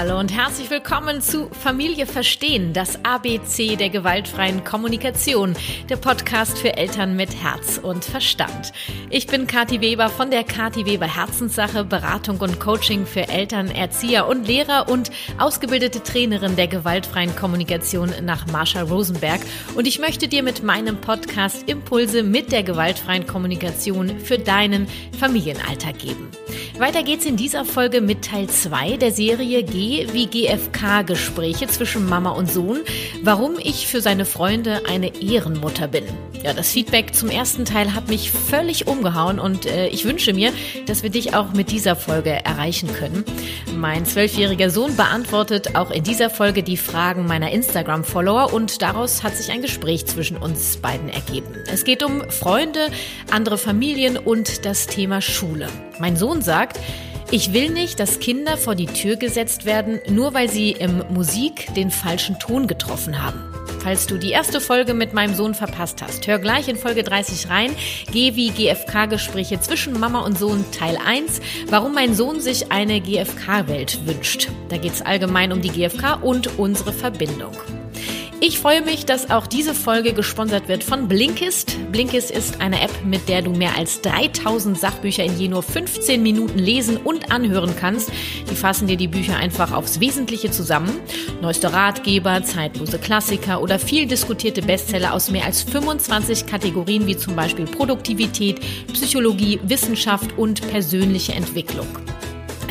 Hallo und herzlich willkommen zu Familie Verstehen, das ABC der gewaltfreien Kommunikation, der Podcast für Eltern mit Herz und Verstand. Ich bin Kathi Weber von der Kathi Weber Herzenssache, Beratung und Coaching für Eltern, Erzieher und Lehrer und ausgebildete Trainerin der gewaltfreien Kommunikation nach Marsha Rosenberg. Und ich möchte dir mit meinem Podcast Impulse mit der gewaltfreien Kommunikation für deinen Familienalltag geben. Weiter geht's in dieser Folge mit Teil 2 der Serie Wie GFK-Gespräche zwischen Mama und Sohn, warum ich für seine Freunde eine Ehrenmutter bin. Ja, das Feedback zum ersten Teil hat mich völlig umgehauen und äh, ich wünsche mir, dass wir dich auch mit dieser Folge erreichen können. Mein zwölfjähriger Sohn beantwortet auch in dieser Folge die Fragen meiner Instagram-Follower und daraus hat sich ein Gespräch zwischen uns beiden ergeben. Es geht um Freunde, andere Familien und das Thema Schule. Mein Sohn sagt, ich will nicht, dass Kinder vor die Tür gesetzt werden, nur weil sie im Musik den falschen Ton getroffen haben. Falls du die erste Folge mit meinem Sohn verpasst hast, hör gleich in Folge 30 rein. Geh wie GFK-Gespräche zwischen Mama und Sohn Teil 1, warum mein Sohn sich eine GFK-Welt wünscht. Da geht es allgemein um die GFK und unsere Verbindung. Ich freue mich, dass auch diese Folge gesponsert wird von Blinkist. Blinkist ist eine App, mit der du mehr als 3000 Sachbücher in je nur 15 Minuten lesen und anhören kannst. Die fassen dir die Bücher einfach aufs Wesentliche zusammen. Neueste Ratgeber, zeitlose Klassiker oder viel diskutierte Bestseller aus mehr als 25 Kategorien wie zum Beispiel Produktivität, Psychologie, Wissenschaft und persönliche Entwicklung.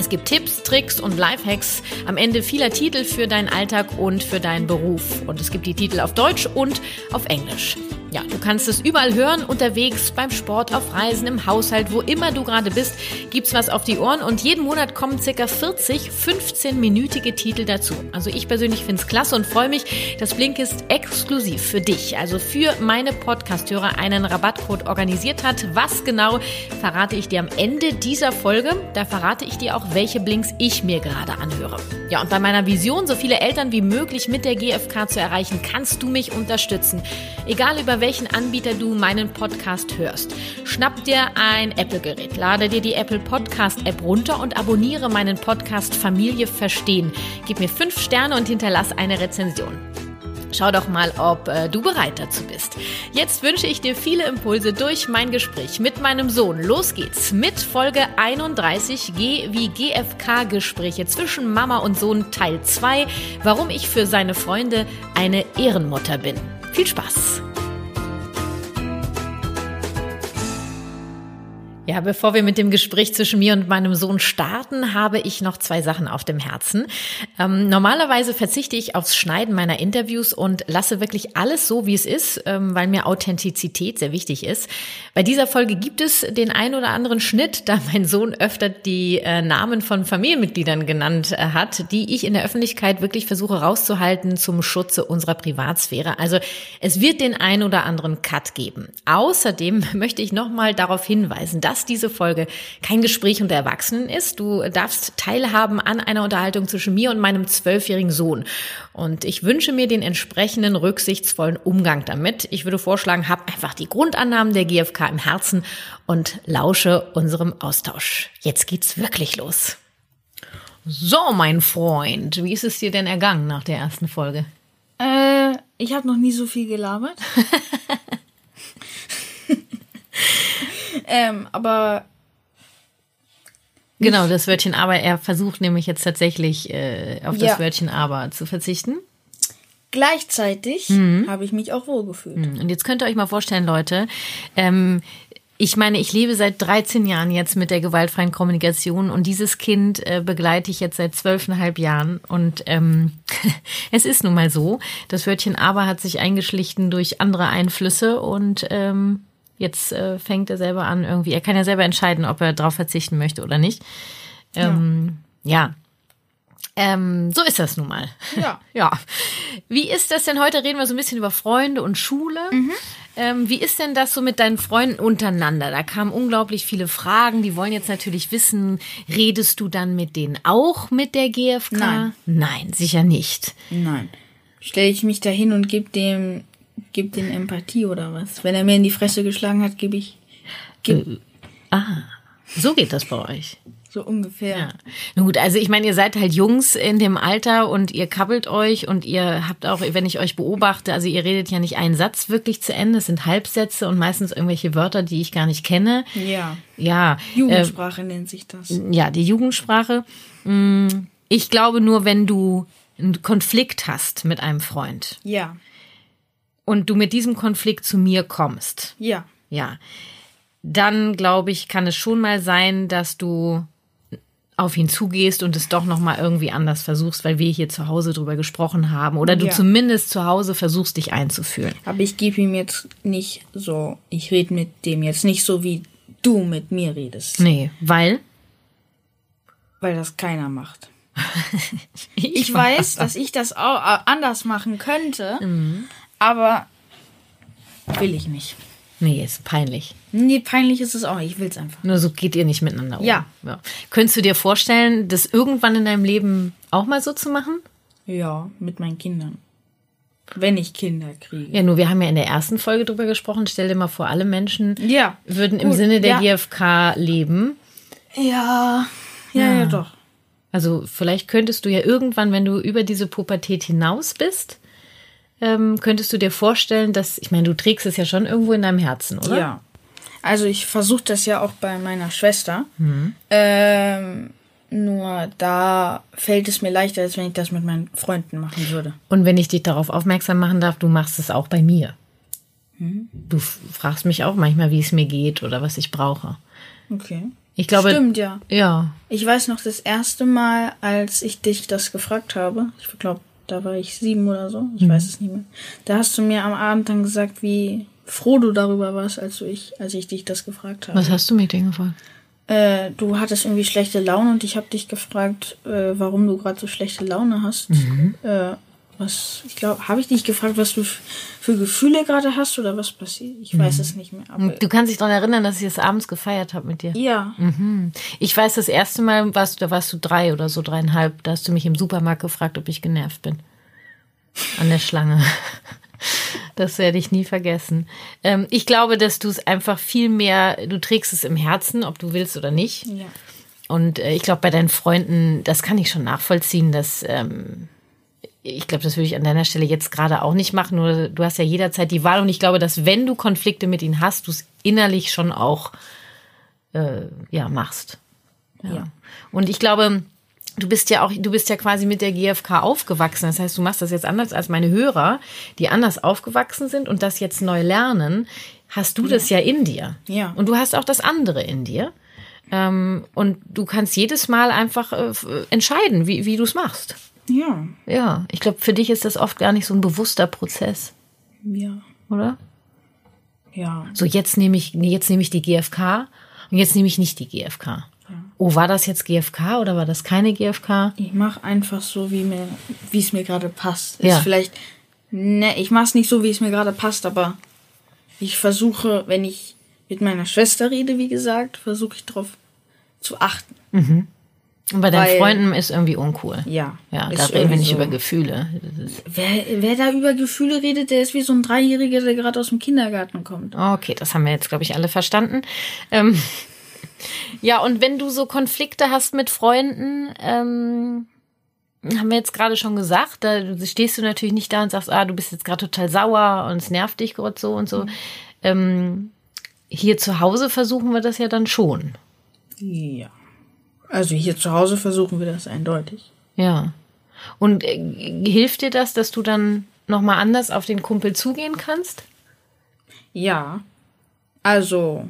Es gibt Tipps, Tricks und Lifehacks, am Ende vieler Titel für deinen Alltag und für deinen Beruf. Und es gibt die Titel auf Deutsch und auf Englisch. Ja, du kannst es überall hören, unterwegs, beim Sport, auf Reisen, im Haushalt, wo immer du gerade bist, gibt's was auf die Ohren und jeden Monat kommen circa 40 15-minütige Titel dazu. Also ich persönlich finde es klasse und freue mich, dass Blinkist exklusiv für dich, also für meine Podcasthörer einen Rabattcode organisiert hat. Was genau verrate ich dir am Ende dieser Folge? Da verrate ich dir auch, welche Blinks ich mir gerade anhöre. Ja, und bei meiner Vision, so viele Eltern wie möglich mit der GfK zu erreichen, kannst du mich unterstützen. Egal über welchen Anbieter du meinen Podcast hörst. Schnapp dir ein Apple-Gerät, lade dir die Apple Podcast-App runter und abonniere meinen Podcast Familie Verstehen. Gib mir fünf Sterne und hinterlass eine Rezension. Schau doch mal, ob äh, du bereit dazu bist. Jetzt wünsche ich dir viele Impulse durch mein Gespräch mit meinem Sohn. Los geht's mit Folge 31 G wie GFK Gespräche zwischen Mama und Sohn Teil 2, warum ich für seine Freunde eine Ehrenmutter bin. Viel Spaß! Ja, bevor wir mit dem Gespräch zwischen mir und meinem Sohn starten, habe ich noch zwei Sachen auf dem Herzen. Ähm, normalerweise verzichte ich aufs Schneiden meiner Interviews und lasse wirklich alles so, wie es ist, ähm, weil mir Authentizität sehr wichtig ist. Bei dieser Folge gibt es den ein oder anderen Schnitt, da mein Sohn öfter die äh, Namen von Familienmitgliedern genannt äh, hat, die ich in der Öffentlichkeit wirklich versuche rauszuhalten zum Schutze unserer Privatsphäre. Also es wird den ein oder anderen Cut geben. Außerdem möchte ich nochmal darauf hinweisen, dass dass diese Folge kein Gespräch unter Erwachsenen ist. Du darfst teilhaben an einer Unterhaltung zwischen mir und meinem zwölfjährigen Sohn. Und ich wünsche mir den entsprechenden rücksichtsvollen Umgang damit. Ich würde vorschlagen, hab einfach die Grundannahmen der GfK im Herzen und lausche unserem Austausch. Jetzt geht's wirklich los. So, mein Freund, wie ist es dir denn ergangen nach der ersten Folge? Äh, ich habe noch nie so viel gelabert. Ähm, aber. Genau, das Wörtchen aber. Er versucht nämlich jetzt tatsächlich äh, auf das Wörtchen aber zu verzichten. Gleichzeitig mhm. habe ich mich auch wohlgefühlt. Mhm. Und jetzt könnt ihr euch mal vorstellen, Leute, ähm, ich meine, ich lebe seit 13 Jahren jetzt mit der gewaltfreien Kommunikation und dieses Kind äh, begleite ich jetzt seit zwölfeinhalb Jahren. Und ähm, es ist nun mal so, das Wörtchen aber hat sich eingeschlichen durch andere Einflüsse und ähm, Jetzt äh, fängt er selber an, irgendwie, er kann ja selber entscheiden, ob er darauf verzichten möchte oder nicht. Ähm, ja. ja. Ähm, so ist das nun mal. Ja. ja. Wie ist das denn? Heute reden wir so ein bisschen über Freunde und Schule. Mhm. Ähm, wie ist denn das so mit deinen Freunden untereinander? Da kamen unglaublich viele Fragen. Die wollen jetzt natürlich wissen, redest du dann mit denen auch mit der GfK? Nein. Nein, sicher nicht. Nein. Stelle ich mich da hin und gebe dem gebe den Empathie oder was? Wenn er mir in die Fresse geschlagen hat, gebe ich. Geb äh, ah, so geht das bei euch. So ungefähr. Ja. Na gut, also ich meine, ihr seid halt Jungs in dem Alter und ihr kabbelt euch und ihr habt auch, wenn ich euch beobachte, also ihr redet ja nicht einen Satz wirklich zu Ende, es sind Halbsätze und meistens irgendwelche Wörter, die ich gar nicht kenne. Ja. Ja. Jugendsprache äh, nennt sich das. Ja, die Jugendsprache. Mm, ich glaube nur, wenn du einen Konflikt hast mit einem Freund. Ja. Und du mit diesem Konflikt zu mir kommst. Ja. Ja. Dann glaube ich, kann es schon mal sein, dass du auf ihn zugehst und es doch noch mal irgendwie anders versuchst, weil wir hier zu Hause drüber gesprochen haben oder du Ja. zumindest zu Hause versuchst dich einzufühlen. Aber ich gebe ihm jetzt nicht so, ich rede mit dem jetzt nicht so, wie du mit mir redest. Nee, weil Weil das keiner macht. Ich weiß, dass ich das auch äh, anders machen könnte, aber will ich nicht. Nee, ist peinlich. Nee, peinlich ist es auch nicht. Ich will es einfach. Nur so geht ihr nicht miteinander um. Ja. ja. Könntest du dir vorstellen, das irgendwann in deinem Leben auch mal so zu machen? Ja, mit meinen Kindern. Wenn ich Kinder kriege. Ja, nur wir haben ja in der ersten Folge drüber gesprochen. Stell dir mal vor, alle Menschen Ja. würden im Gut, Sinne der ja. GfK leben. Ja. Ja, ja, doch. Also vielleicht könntest du ja irgendwann, wenn du über diese Pubertät hinaus bist, ähm, könntest du dir vorstellen, dass, ich meine, du trägst es ja schon irgendwo in deinem Herzen, oder? Ja. Also ich versuche das ja auch bei meiner Schwester. Ähm, nur da fällt es mir leichter, als wenn ich das mit meinen Freunden machen würde. Und wenn ich dich darauf aufmerksam machen darf, du machst es auch bei mir. Du f- fragst mich auch manchmal, wie es mir geht oder was ich brauche. Okay. Ich glaube, Stimmt, ja. ja, Ich weiß noch das erste Mal, als ich dich das gefragt habe, ich glaube, da war ich sieben oder so, ich weiß es nicht mehr. Da hast du mir am Abend dann gesagt, wie froh du darüber warst, als du ich, als ich dich das gefragt habe. was hast du mir denn gefragt? Äh, du hattest irgendwie schlechte Laune und ich habe dich gefragt, äh, warum du gerade so schlechte Laune hast. Äh, was, ich glaube, habe ich dich gefragt, was du für Gefühle gerade hast oder was passiert? Ich weiß es nicht mehr. Du kannst dich daran erinnern, dass ich es abends gefeiert habe mit dir. ja, Ich weiß, das erste Mal warst du, da warst du drei oder so, dreieinhalb. Da hast du mich im Supermarkt gefragt, ob ich genervt bin. An der Schlange. Das werde ich nie vergessen. Ähm, ich glaube, dass du es einfach viel mehr, du trägst es im Herzen, ob du willst oder nicht. ja. Und äh, ich glaube, bei deinen Freunden, das kann ich schon nachvollziehen, dass ähm, ich glaube, das würde ich an deiner Stelle jetzt gerade auch nicht machen. Nur du hast ja jederzeit die Wahl und ich glaube, dass wenn du Konflikte mit ihnen hast, du es innerlich schon auch äh, ja machst. Ja. Ja. Und ich glaube, du bist ja auch, du bist ja quasi mit der GfK aufgewachsen. Das heißt, du machst das jetzt anders als meine Hörer, die anders aufgewachsen sind und das jetzt neu lernen. Hast du das ja in dir. Ja. Und du hast auch das andere in dir. Ähm, und du kannst jedes Mal einfach äh, entscheiden, wie, wie du es machst. Ja, Ja, ich glaube, für dich ist das oft gar nicht so ein bewusster Prozess, ja, oder? ja. So, jetzt nehme ich, jetzt nehme ich die GfK und jetzt nehme ich nicht die GfK. Oh, war das jetzt GfK oder war das keine GfK? Ich mache einfach so, wie mir, wie es mir gerade passt. Ja. Ist vielleicht, ne, ich mache es nicht so, wie es mir gerade passt, aber ich versuche, wenn ich mit meiner Schwester rede, wie gesagt, versuche ich darauf zu achten. Und bei deinen Weil- Freunden ist irgendwie uncool. Ja. Ja, da reden wir nicht so. über Gefühle. Wer, wer da über Gefühle redet, der ist wie so ein Dreijähriger, der gerade aus dem Kindergarten kommt. okay, das haben wir jetzt, glaube ich, alle verstanden. Ähm, ja, und wenn du so Konflikte hast mit Freunden, ähm, haben wir jetzt gerade schon gesagt, da stehst du natürlich nicht da und sagst, ah, du bist jetzt gerade total sauer und es nervt dich gerade so und so. Ähm, hier zu Hause versuchen wir das ja dann schon. Ja. Also hier zu Hause versuchen wir das eindeutig. Ja. Und äh, hilft dir das, dass du dann nochmal anders auf den Kumpel zugehen kannst? Ja. Also.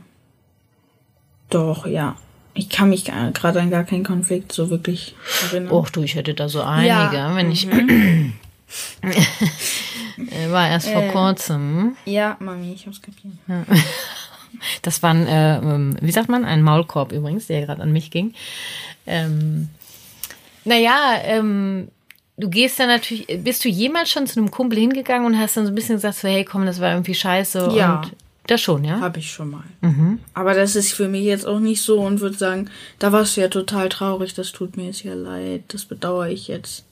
Doch, ja. Ich kann mich gerade an gar keinen Konflikt so wirklich erinnern. Och du, ich hätte da so einige, Ja. wenn ich. Äh, War erst vor kurzem. Ja, Mami, ich hab's kapiert. Das war ein, äh, ähm, wie sagt man, ein Maulkorb übrigens, der gerade an mich ging. Ähm, naja, ähm, du gehst dann natürlich, bist du jemals schon zu einem Kumpel hingegangen und hast dann so ein bisschen gesagt, so, hey, komm, das war irgendwie scheiße. Ja. Und das schon, ja? Hab ich schon mal. Aber das ist für mich jetzt auch nicht so und würde sagen, da warst du ja total traurig, das tut mir jetzt ja leid, das bedauere ich jetzt.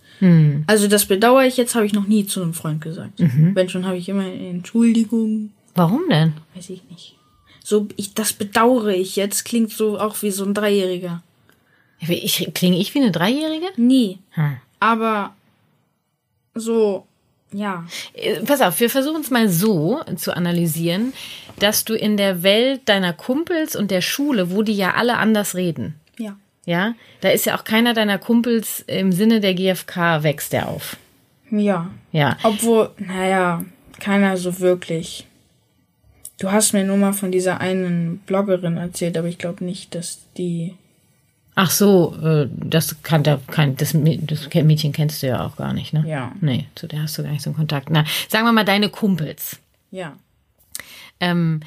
Also das bedauere ich jetzt, habe ich noch nie zu einem Freund gesagt. Wenn schon, habe ich immer Entschuldigung, Warum denn? weiß ich nicht. So, ich, das bedauere ich jetzt, klingt so auch wie so ein Dreijähriger. Ich, klinge ich wie eine Dreijährige? Nie. Hm. Aber so, ja. Äh, pass auf, wir versuchen es mal so zu analysieren, dass du in der Welt deiner Kumpels und der Schule, wo die ja alle anders reden. Ja. Ja, da ist ja auch keiner deiner Kumpels im Sinne der GfK wächst der auf. Ja. Ja. Obwohl, naja, keiner so wirklich. Du hast mir nur mal von dieser einen Bloggerin erzählt, aber ich glaube nicht, dass die. Ach so, äh, das kann da kein, das, das Mädchen kennst du ja auch gar nicht, ne? Ja. Nee, zu der hast du gar nicht so einen Kontakt. Na, sagen wir mal deine Kumpels. Ja. Ähm,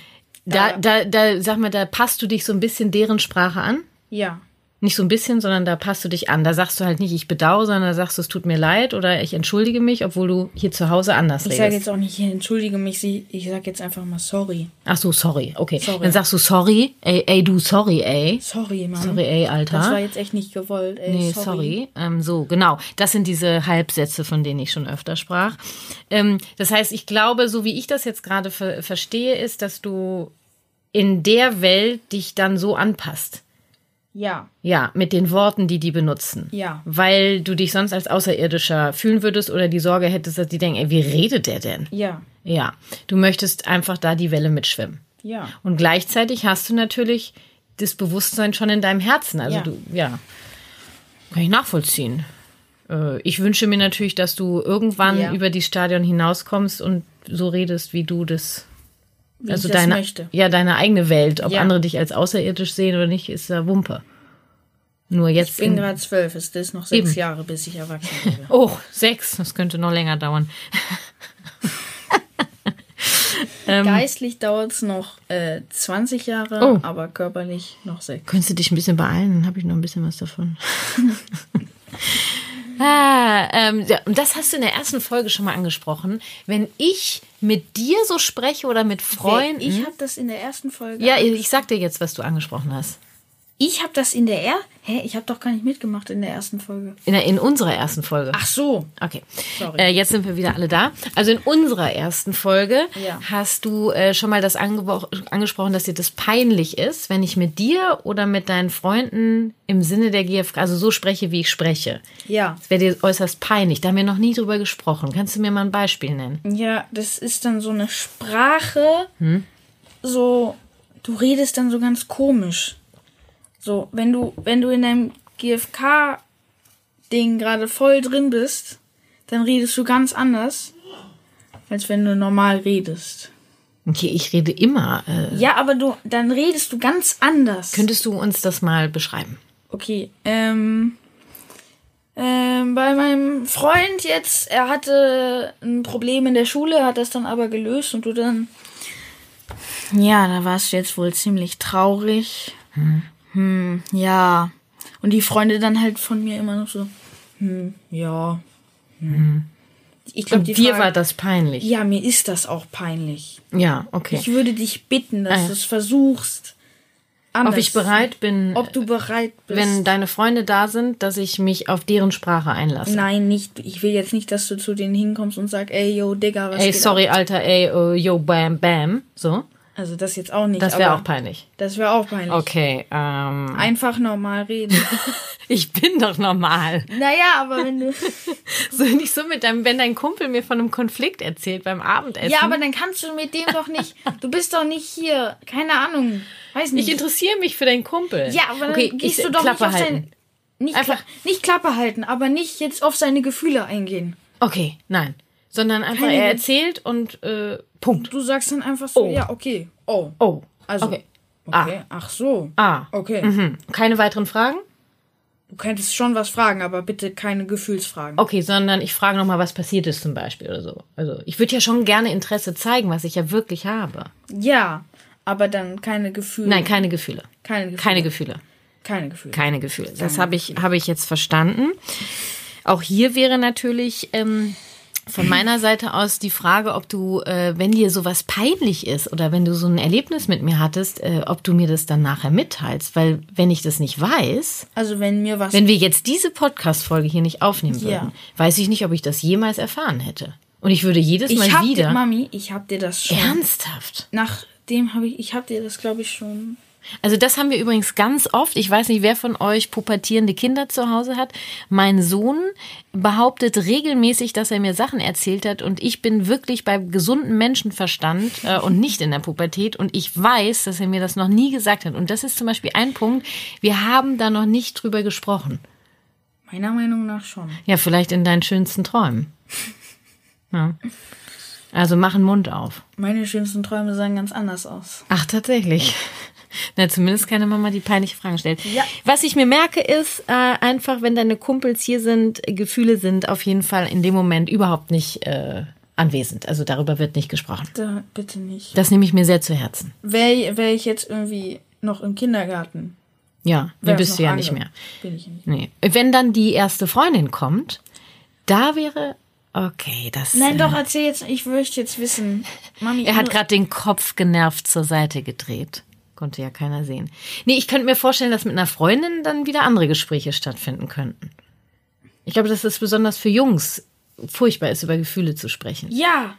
da, da, da, sag mal, da passt du dich so ein bisschen deren Sprache an? Ja. Nicht so ein bisschen, sondern da passt du dich an. Da sagst du halt nicht, ich bedauere, sondern da sagst du, es tut mir leid oder ich entschuldige mich, obwohl du hier zu Hause anders ich redest. Ich sage jetzt auch nicht, ich entschuldige mich, ich sage jetzt einfach mal sorry. Ach so, sorry. Okay. Sorry. Dann sagst du sorry, ey, ey, du sorry, ey. Sorry, Mann. Sorry, ey, Alter. Das war jetzt echt nicht gewollt, ey. Nee, sorry. sorry. Ähm, so, genau. Das sind diese Halbsätze, von denen ich schon öfter sprach. Ähm, das heißt, ich glaube, so wie ich das jetzt gerade ver verstehe, ist, dass du in der Welt dich dann so anpasst. Ja. Ja, mit den Worten, die die benutzen. Ja. Weil du dich sonst als Außerirdischer fühlen würdest oder die Sorge hättest, dass die denken, ey, wie redet der denn? Ja. Ja. Du möchtest einfach da die Welle mitschwimmen. Ja. Und gleichzeitig hast du natürlich das Bewusstsein schon in deinem Herzen. Also ja. du, ja. Kann ich nachvollziehen. Äh, ich wünsche mir natürlich, dass du irgendwann ja. über die Stadion hinauskommst und so redest, wie du das wie also ich das deine, möchte. Ja, deine eigene Welt. Ob Ja. andere dich als außerirdisch sehen oder nicht, ist ja Wumpe. Nur jetzt. Ich bin in- gerade zwölf, es ist noch sechs Eben. Jahre, bis ich erwachsen werde. oh, sechs. Das könnte noch länger dauern. Ähm. Geistlich dauert es noch äh, 20 Jahre, Oh. aber körperlich noch sechs. Könntest du dich ein bisschen beeilen, dann habe ich noch ein bisschen was davon. ah, ähm, ja, und das hast du in der ersten Folge schon mal angesprochen. Wenn ich mit dir so spreche oder mit Freunden. Ich habe das in der ersten Folge. ja, ich sag dir jetzt, was du angesprochen hast. Ich habe das in der er. Hä, ich habe doch gar nicht mitgemacht in der ersten Folge. In, der, in unserer ersten Folge. Ach so. Okay. Sorry. Äh, jetzt sind wir wieder alle da. Also in unserer ersten Folge Ja. hast du äh, schon mal das angesprochen, dass dir das peinlich ist, wenn ich mit dir oder mit deinen Freunden im Sinne der GfK, also so spreche, wie ich spreche. Ja. Das wäre dir äußerst peinlich. Da haben wir noch nie drüber gesprochen. Kannst du mir mal ein Beispiel nennen? Ja, das ist dann so eine Sprache. Hm? So, du redest dann so ganz komisch. So, wenn du, wenn du in deinem GFK-Ding gerade voll drin bist, dann redest du ganz anders, als wenn du normal redest. Okay, ich rede immer. Äh, Ja, aber du, dann redest du ganz anders. könntest du uns das mal beschreiben? Okay, ähm, ähm, bei meinem Freund jetzt, er hatte ein Problem in der Schule, hat das dann aber gelöst und du dann, ja, da warst du jetzt wohl ziemlich traurig. Hm, ja. Und die Freunde dann halt von mir immer noch so, hm, ja. Hm. Ich glaube, dir Frage, war das peinlich. ja, mir ist das auch peinlich. Ja, okay. Ich würde dich bitten, dass Ah, ja. du es versuchst. Anders. Ob ich bereit bin, Ob du bereit bist. wenn deine Freunde da sind, dass ich mich auf deren Sprache einlasse. Nein, nicht. Ich will jetzt nicht, dass du zu denen hinkommst und sagst, ey, yo, Digga, was Ey, geht sorry, Alter, ey, oh, yo, bam, bam. So. Also das jetzt auch nicht. Das wäre auch peinlich. Das wäre auch peinlich. Okay, ähm. Einfach normal reden. Ich bin doch normal. naja, aber wenn du... So nicht so mit deinem, wenn dein Kumpel mir von einem Konflikt erzählt beim Abendessen. ja, aber dann kannst du mit dem doch nicht... Du bist doch nicht hier. Keine Ahnung. Weiß nicht. ich interessiere mich für deinen Kumpel. ja, aber dann okay, gehst ich du doch Klappe nicht auf halten. sein... Nicht, Einfach- Kla nicht Klappe halten, aber nicht jetzt auf seine Gefühle eingehen. Okay, nein. Sondern einfach, Keine- er erzählt und äh, Punkt. Du sagst dann einfach so, Oh. ja, okay. Oh. Oh. Also, Okay. okay. Ach so. Ah. Okay. Mhm. Keine weiteren Fragen? Du könntest schon was fragen, aber bitte keine Gefühlsfragen. Okay, sondern ich frage nochmal, was passiert ist zum Beispiel oder so. Also ich würde ja schon gerne Interesse zeigen, was ich ja wirklich habe. Ja, aber dann keine Gefühle. Nein, keine Gefühle. keine Gefühle. Keine Gefühle. Keine Gefühle. Keine Gefühle. Das habe ich, habe ich jetzt verstanden. Auch hier wäre natürlich ähm, von meiner Seite aus die Frage, ob du, äh, wenn dir sowas peinlich ist oder wenn du so ein Erlebnis mit mir hattest, äh, ob du mir das dann nachher mitteilst. Weil wenn ich das nicht weiß, Also wenn mir was. wenn wir jetzt diese Podcast-Folge hier nicht aufnehmen würden, Ja. weiß ich nicht, ob ich das jemals erfahren hätte. Und ich würde jedes Mal ich hab wieder. dir, Mami, ich hab dir das schon. ernsthaft. Nachdem habe ich, ich hab dir das glaube ich schon Also das haben wir übrigens ganz oft. Ich weiß nicht, wer von euch pubertierende Kinder zu Hause hat. Mein Sohn behauptet regelmäßig, dass er mir Sachen erzählt hat und ich bin wirklich bei gesundem Menschenverstand äh, und nicht in der Pubertät und ich weiß, dass er mir das noch nie gesagt hat. Und das ist zum Beispiel ein Punkt, wir haben da noch nicht drüber gesprochen. Meiner Meinung nach schon. Ja, vielleicht in deinen schönsten Träumen. Ja. Also mach einen Mund auf. Meine schönsten Träume sahen ganz anders aus. Ach, tatsächlich. Na, zumindest keine Mama, die peinliche Fragen stellt. Ja. Was ich mir merke, ist äh, einfach, wenn deine Kumpels hier sind, Gefühle sind auf jeden Fall in dem Moment überhaupt nicht äh, anwesend. Also darüber wird nicht gesprochen. Da, bitte nicht. Das nehme ich mir sehr zu Herzen. Wäre wär ich jetzt irgendwie noch im Kindergarten, Ja, dann bist du ja nicht mehr. Bin ich nicht. Nee. Wenn dann die erste Freundin kommt, da wäre okay, das. Nein, äh, doch, erzähl jetzt. Ich möchte jetzt wissen. Mami, Er hat gerade den Kopf genervt zur Seite gedreht. Konnte ja keiner sehen. Nee, ich könnte mir vorstellen, dass mit einer Freundin dann wieder andere Gespräche stattfinden könnten. Ich glaube, dass es besonders für Jungs furchtbar ist, über Gefühle zu sprechen. Ja,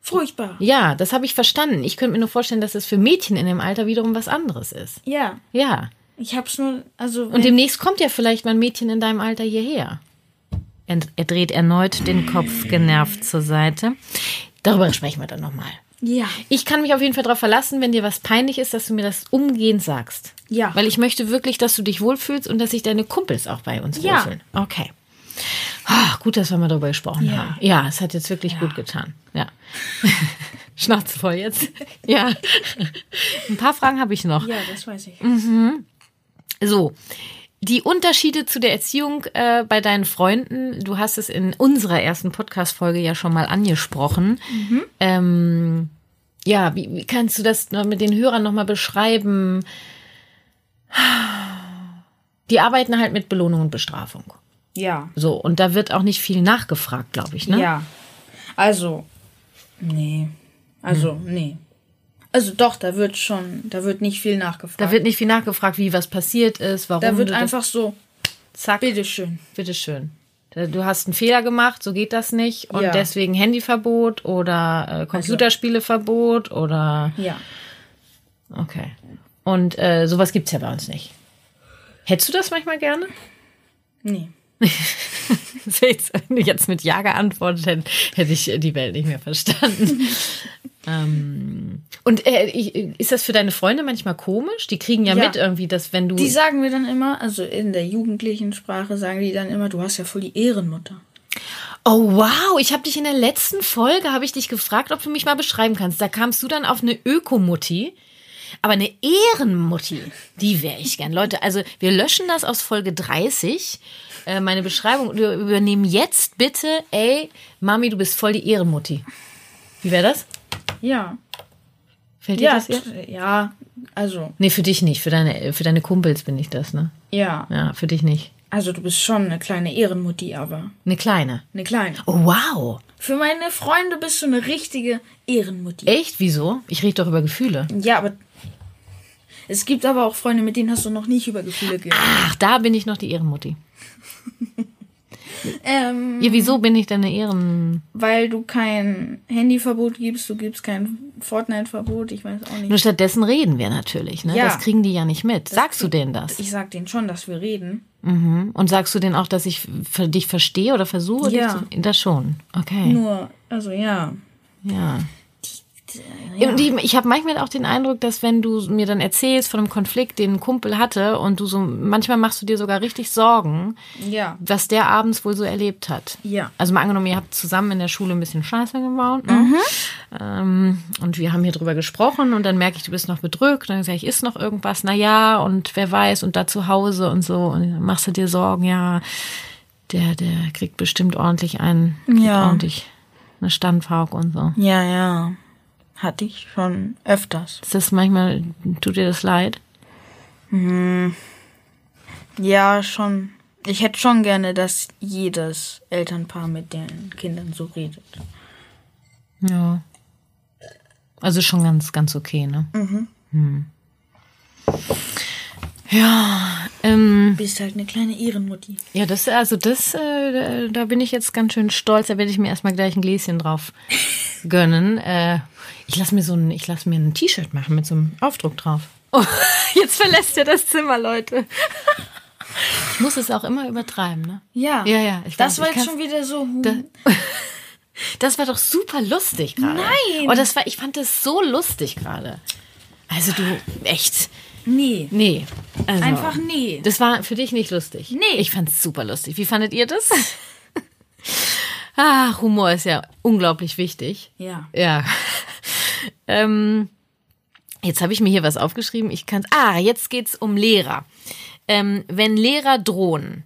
furchtbar. Ja, das habe ich verstanden. Ich könnte mir nur vorstellen, dass es für Mädchen in dem Alter wiederum was anderes ist. Ja, Ja. ich hab's nur, also. Und demnächst kommt ja vielleicht mal ein Mädchen in deinem Alter hierher. Er, er dreht erneut den Kopf genervt zur Seite. Darüber sprechen wir dann nochmal. Ja, Ich kann mich auf jeden Fall darauf verlassen, wenn dir was peinlich ist, dass du mir das umgehend sagst. Ja. Weil ich möchte wirklich, dass du dich wohlfühlst und dass sich deine Kumpels auch bei uns Ja. wohlfühlen. Okay. Ah, gut, dass wir mal darüber gesprochen Ja. haben. Ja, es hat jetzt wirklich gut getan. Ja. Schnauze voll jetzt. Ja. Ein paar Fragen habe ich noch. ja, das weiß ich. So, die Unterschiede zu der Erziehung äh, bei deinen Freunden, du hast es in unserer ersten Podcast-Folge ja schon mal angesprochen. Ähm, ja, wie, wie kannst du das mit den Hörern nochmal beschreiben? Die arbeiten halt mit Belohnung und Bestrafung. Ja, So, und da wird auch nicht viel nachgefragt, glaube ich, ne? ja. Also, nee. Also, Hm. nee. Also doch, da wird schon, da wird nicht viel nachgefragt. Da wird nicht viel nachgefragt, wie was passiert ist, warum da wird einfach so, zack, bitteschön. Bitteschön. Du hast einen Fehler gemacht, so geht das nicht. Und Ja. deswegen Handyverbot oder äh, Computerspieleverbot oder. Ja. Okay. Und äh, sowas gibt's ja bei uns nicht. Hättest du das manchmal gerne? Nee. Wenn du jetzt mit Ja geantwortet hätte, hätte ich die Welt nicht mehr verstanden. ähm, und äh, ist das für deine Freunde manchmal komisch? Die kriegen ja, Ja. mit irgendwie, dass wenn du. Die sagen mir dann immer, also in der jugendlichen Sprache sagen die dann immer, du hast ja voll die Ehrenmutter. Oh wow, ich habe dich in der letzten Folge habe ich dich gefragt, ob du mich mal beschreiben kannst. Da kamst du dann auf eine Ökomutti, aber eine Ehrenmutti, die wäre ich gern. Leute, also wir löschen das aus Folge 30. Äh, meine Beschreibung und wir übernehmen jetzt bitte, ey, Mami, du bist voll die Ehrenmutti. Wie wäre das? Ja. Fällt dir Ja, das? Ja? t- ja, also, Nee, für dich nicht, für deine für deine Kumpels bin ich das, ne? ja. Ja, für dich nicht. Also du bist schon eine kleine Ehrenmutti, aber Eine kleine. eine kleine. Oh wow. Für meine Freunde bist du eine richtige Ehrenmutti. Echt? Wieso? Ich rede doch über Gefühle. Ja, aber es gibt aber auch Freunde, mit denen hast du noch nicht über Gefühle geredet. Ach, da bin ich noch die Ehrenmutti. Ähm, Ja, wieso bin ich denn eine Ehren... weil du kein Handyverbot gibst, du gibst kein Fortnite-Verbot, ich weiß auch nicht. Nur stattdessen reden wir natürlich, ne? Ja. Das kriegen die ja nicht mit. Sagst du denen das? Ich sag denen schon, dass wir reden. Mhm. Und sagst du denen auch, dass ich für dich verstehe oder versuche? Ja. Dich zu, das schon. Okay. Nur, also ja. Ja. Und ich, ich habe manchmal auch den Eindruck, dass wenn du mir dann erzählst von einem Konflikt, den ein Kumpel hatte und du so, manchmal machst du dir sogar richtig Sorgen, Ja. was der abends wohl so erlebt hat. Ja. Also mal angenommen, ihr habt zusammen in der Schule ein bisschen Scheiße gebaut. Ne? Ähm, und wir haben hier drüber gesprochen und dann merke ich, du bist noch bedrückt. Und dann sage ich, ist noch irgendwas? Na ja, und wer weiß, und da zu Hause und so. Und dann machst du dir Sorgen, ja, der, der kriegt bestimmt ordentlich einen, Ja. ordentlich eine Standpauke und so. Ja, ja. Hatte ich schon öfters. Ist das manchmal, tut dir das leid? Ja, schon. Ich hätte schon gerne, dass jedes Elternpaar mit den Kindern so redet. Ja. Also schon ganz, ganz okay, ne? Mhm. Ja, ähm, Bist halt eine kleine Ehrenmutti. ja, das, also das, äh, da- bin ich jetzt ganz schön stolz. Da werde ich mir erstmal gleich ein Gläschen drauf gönnen. Äh, ich lasse mir so ein, ich lasse mir ein T-Shirt machen mit so einem Aufdruck drauf. Oh, jetzt verlässt er das Zimmer, Leute. Ich muss es auch immer übertreiben, ne? Ja. Ja, ja. Ich das weiß, war ich jetzt schon wieder so. hm, Da- Das war doch super lustig gerade. Nein. Oh, das war, ich fand das so lustig gerade. Also du, echt. Nee. Nee. Also, Einfach nee. Das war für dich nicht lustig. Nee. Ich fand's super lustig. Wie fandet ihr das? ah, Humor ist ja unglaublich wichtig. Ja. Ja. ähm, jetzt habe ich mir hier was aufgeschrieben. Ich kann. Ah, jetzt geht's um Lehrer. Ähm, wenn Lehrer drohen,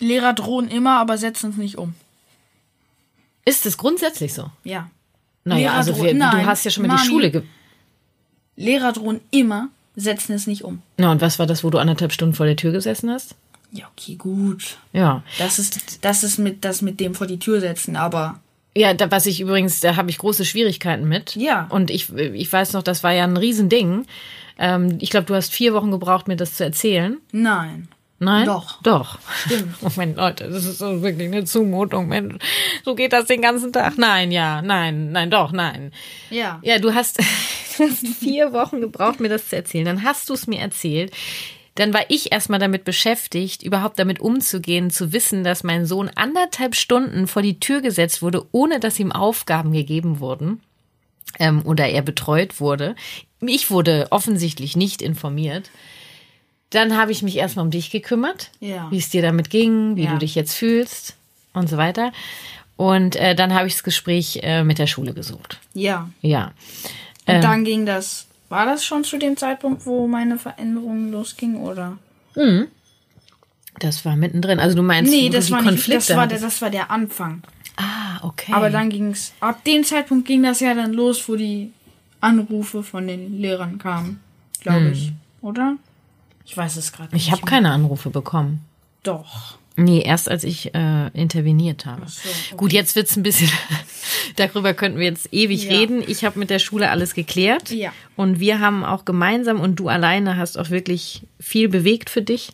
Lehrer drohen immer, aber setzen es nicht um. ist es grundsätzlich so? Ja. Naja, Lehrer also wir, du hast ja schon mal die. Schule ge Lehrer drohen immer, setzen es nicht um. Na, und was war das, wo du anderthalb Stunden vor der Tür gesessen hast? Ja, okay, gut. Ja. Das ist das ist mit das mit dem vor die Tür setzen, aber Ja, da, was ich übrigens, da habe ich große Schwierigkeiten mit. Ja. Und ich, ich weiß noch, das war ja ein Riesending. Ähm, ich glaube, du hast vier Wochen gebraucht, mir das zu erzählen. nein. Nein? Doch. Doch. Stimmt. Oh mein Leute, das ist wirklich eine Zumutung, Mensch. So geht das den ganzen Tag. Nein, ja, nein, nein, doch, nein. Ja. Ja, du hast, du hast vier Wochen gebraucht, mir das zu erzählen. Dann hast du es mir erzählt. Dann war ich erstmal damit beschäftigt, überhaupt damit umzugehen, zu wissen, dass mein Sohn anderthalb Stunden vor die Tür gesetzt wurde, ohne dass ihm Aufgaben gegeben wurden ähm, oder er betreut wurde. Ich wurde offensichtlich nicht informiert. Dann habe ich mich erstmal um dich gekümmert, Ja. wie es dir damit ging, wie Ja. du dich jetzt fühlst und so weiter. Und äh, dann habe ich das Gespräch äh, mit der Schule gesucht. Ja. Ja. Und Ähm. dann ging das. War das schon zu dem Zeitpunkt, wo meine Veränderung losging, oder? Das war mittendrin. Also du meinst, Nee, das war nicht. Konflikte Das war, der, das war der Anfang. Ah, okay. Aber dann ging es. Ab dem Zeitpunkt ging das ja dann los, wo die Anrufe von den Lehrern kamen, glaube ich. Oder? Ich weiß es gerade nicht. Ich habe keine Anrufe bekommen. Doch. Nee, erst als ich äh, interveniert habe. so, okay. Gut, jetzt wird's ein bisschen, darüber könnten wir jetzt ewig Ja. reden. Ich habe mit der Schule alles geklärt. Ja. Und wir haben auch gemeinsam und du alleine hast auch wirklich viel bewegt für dich.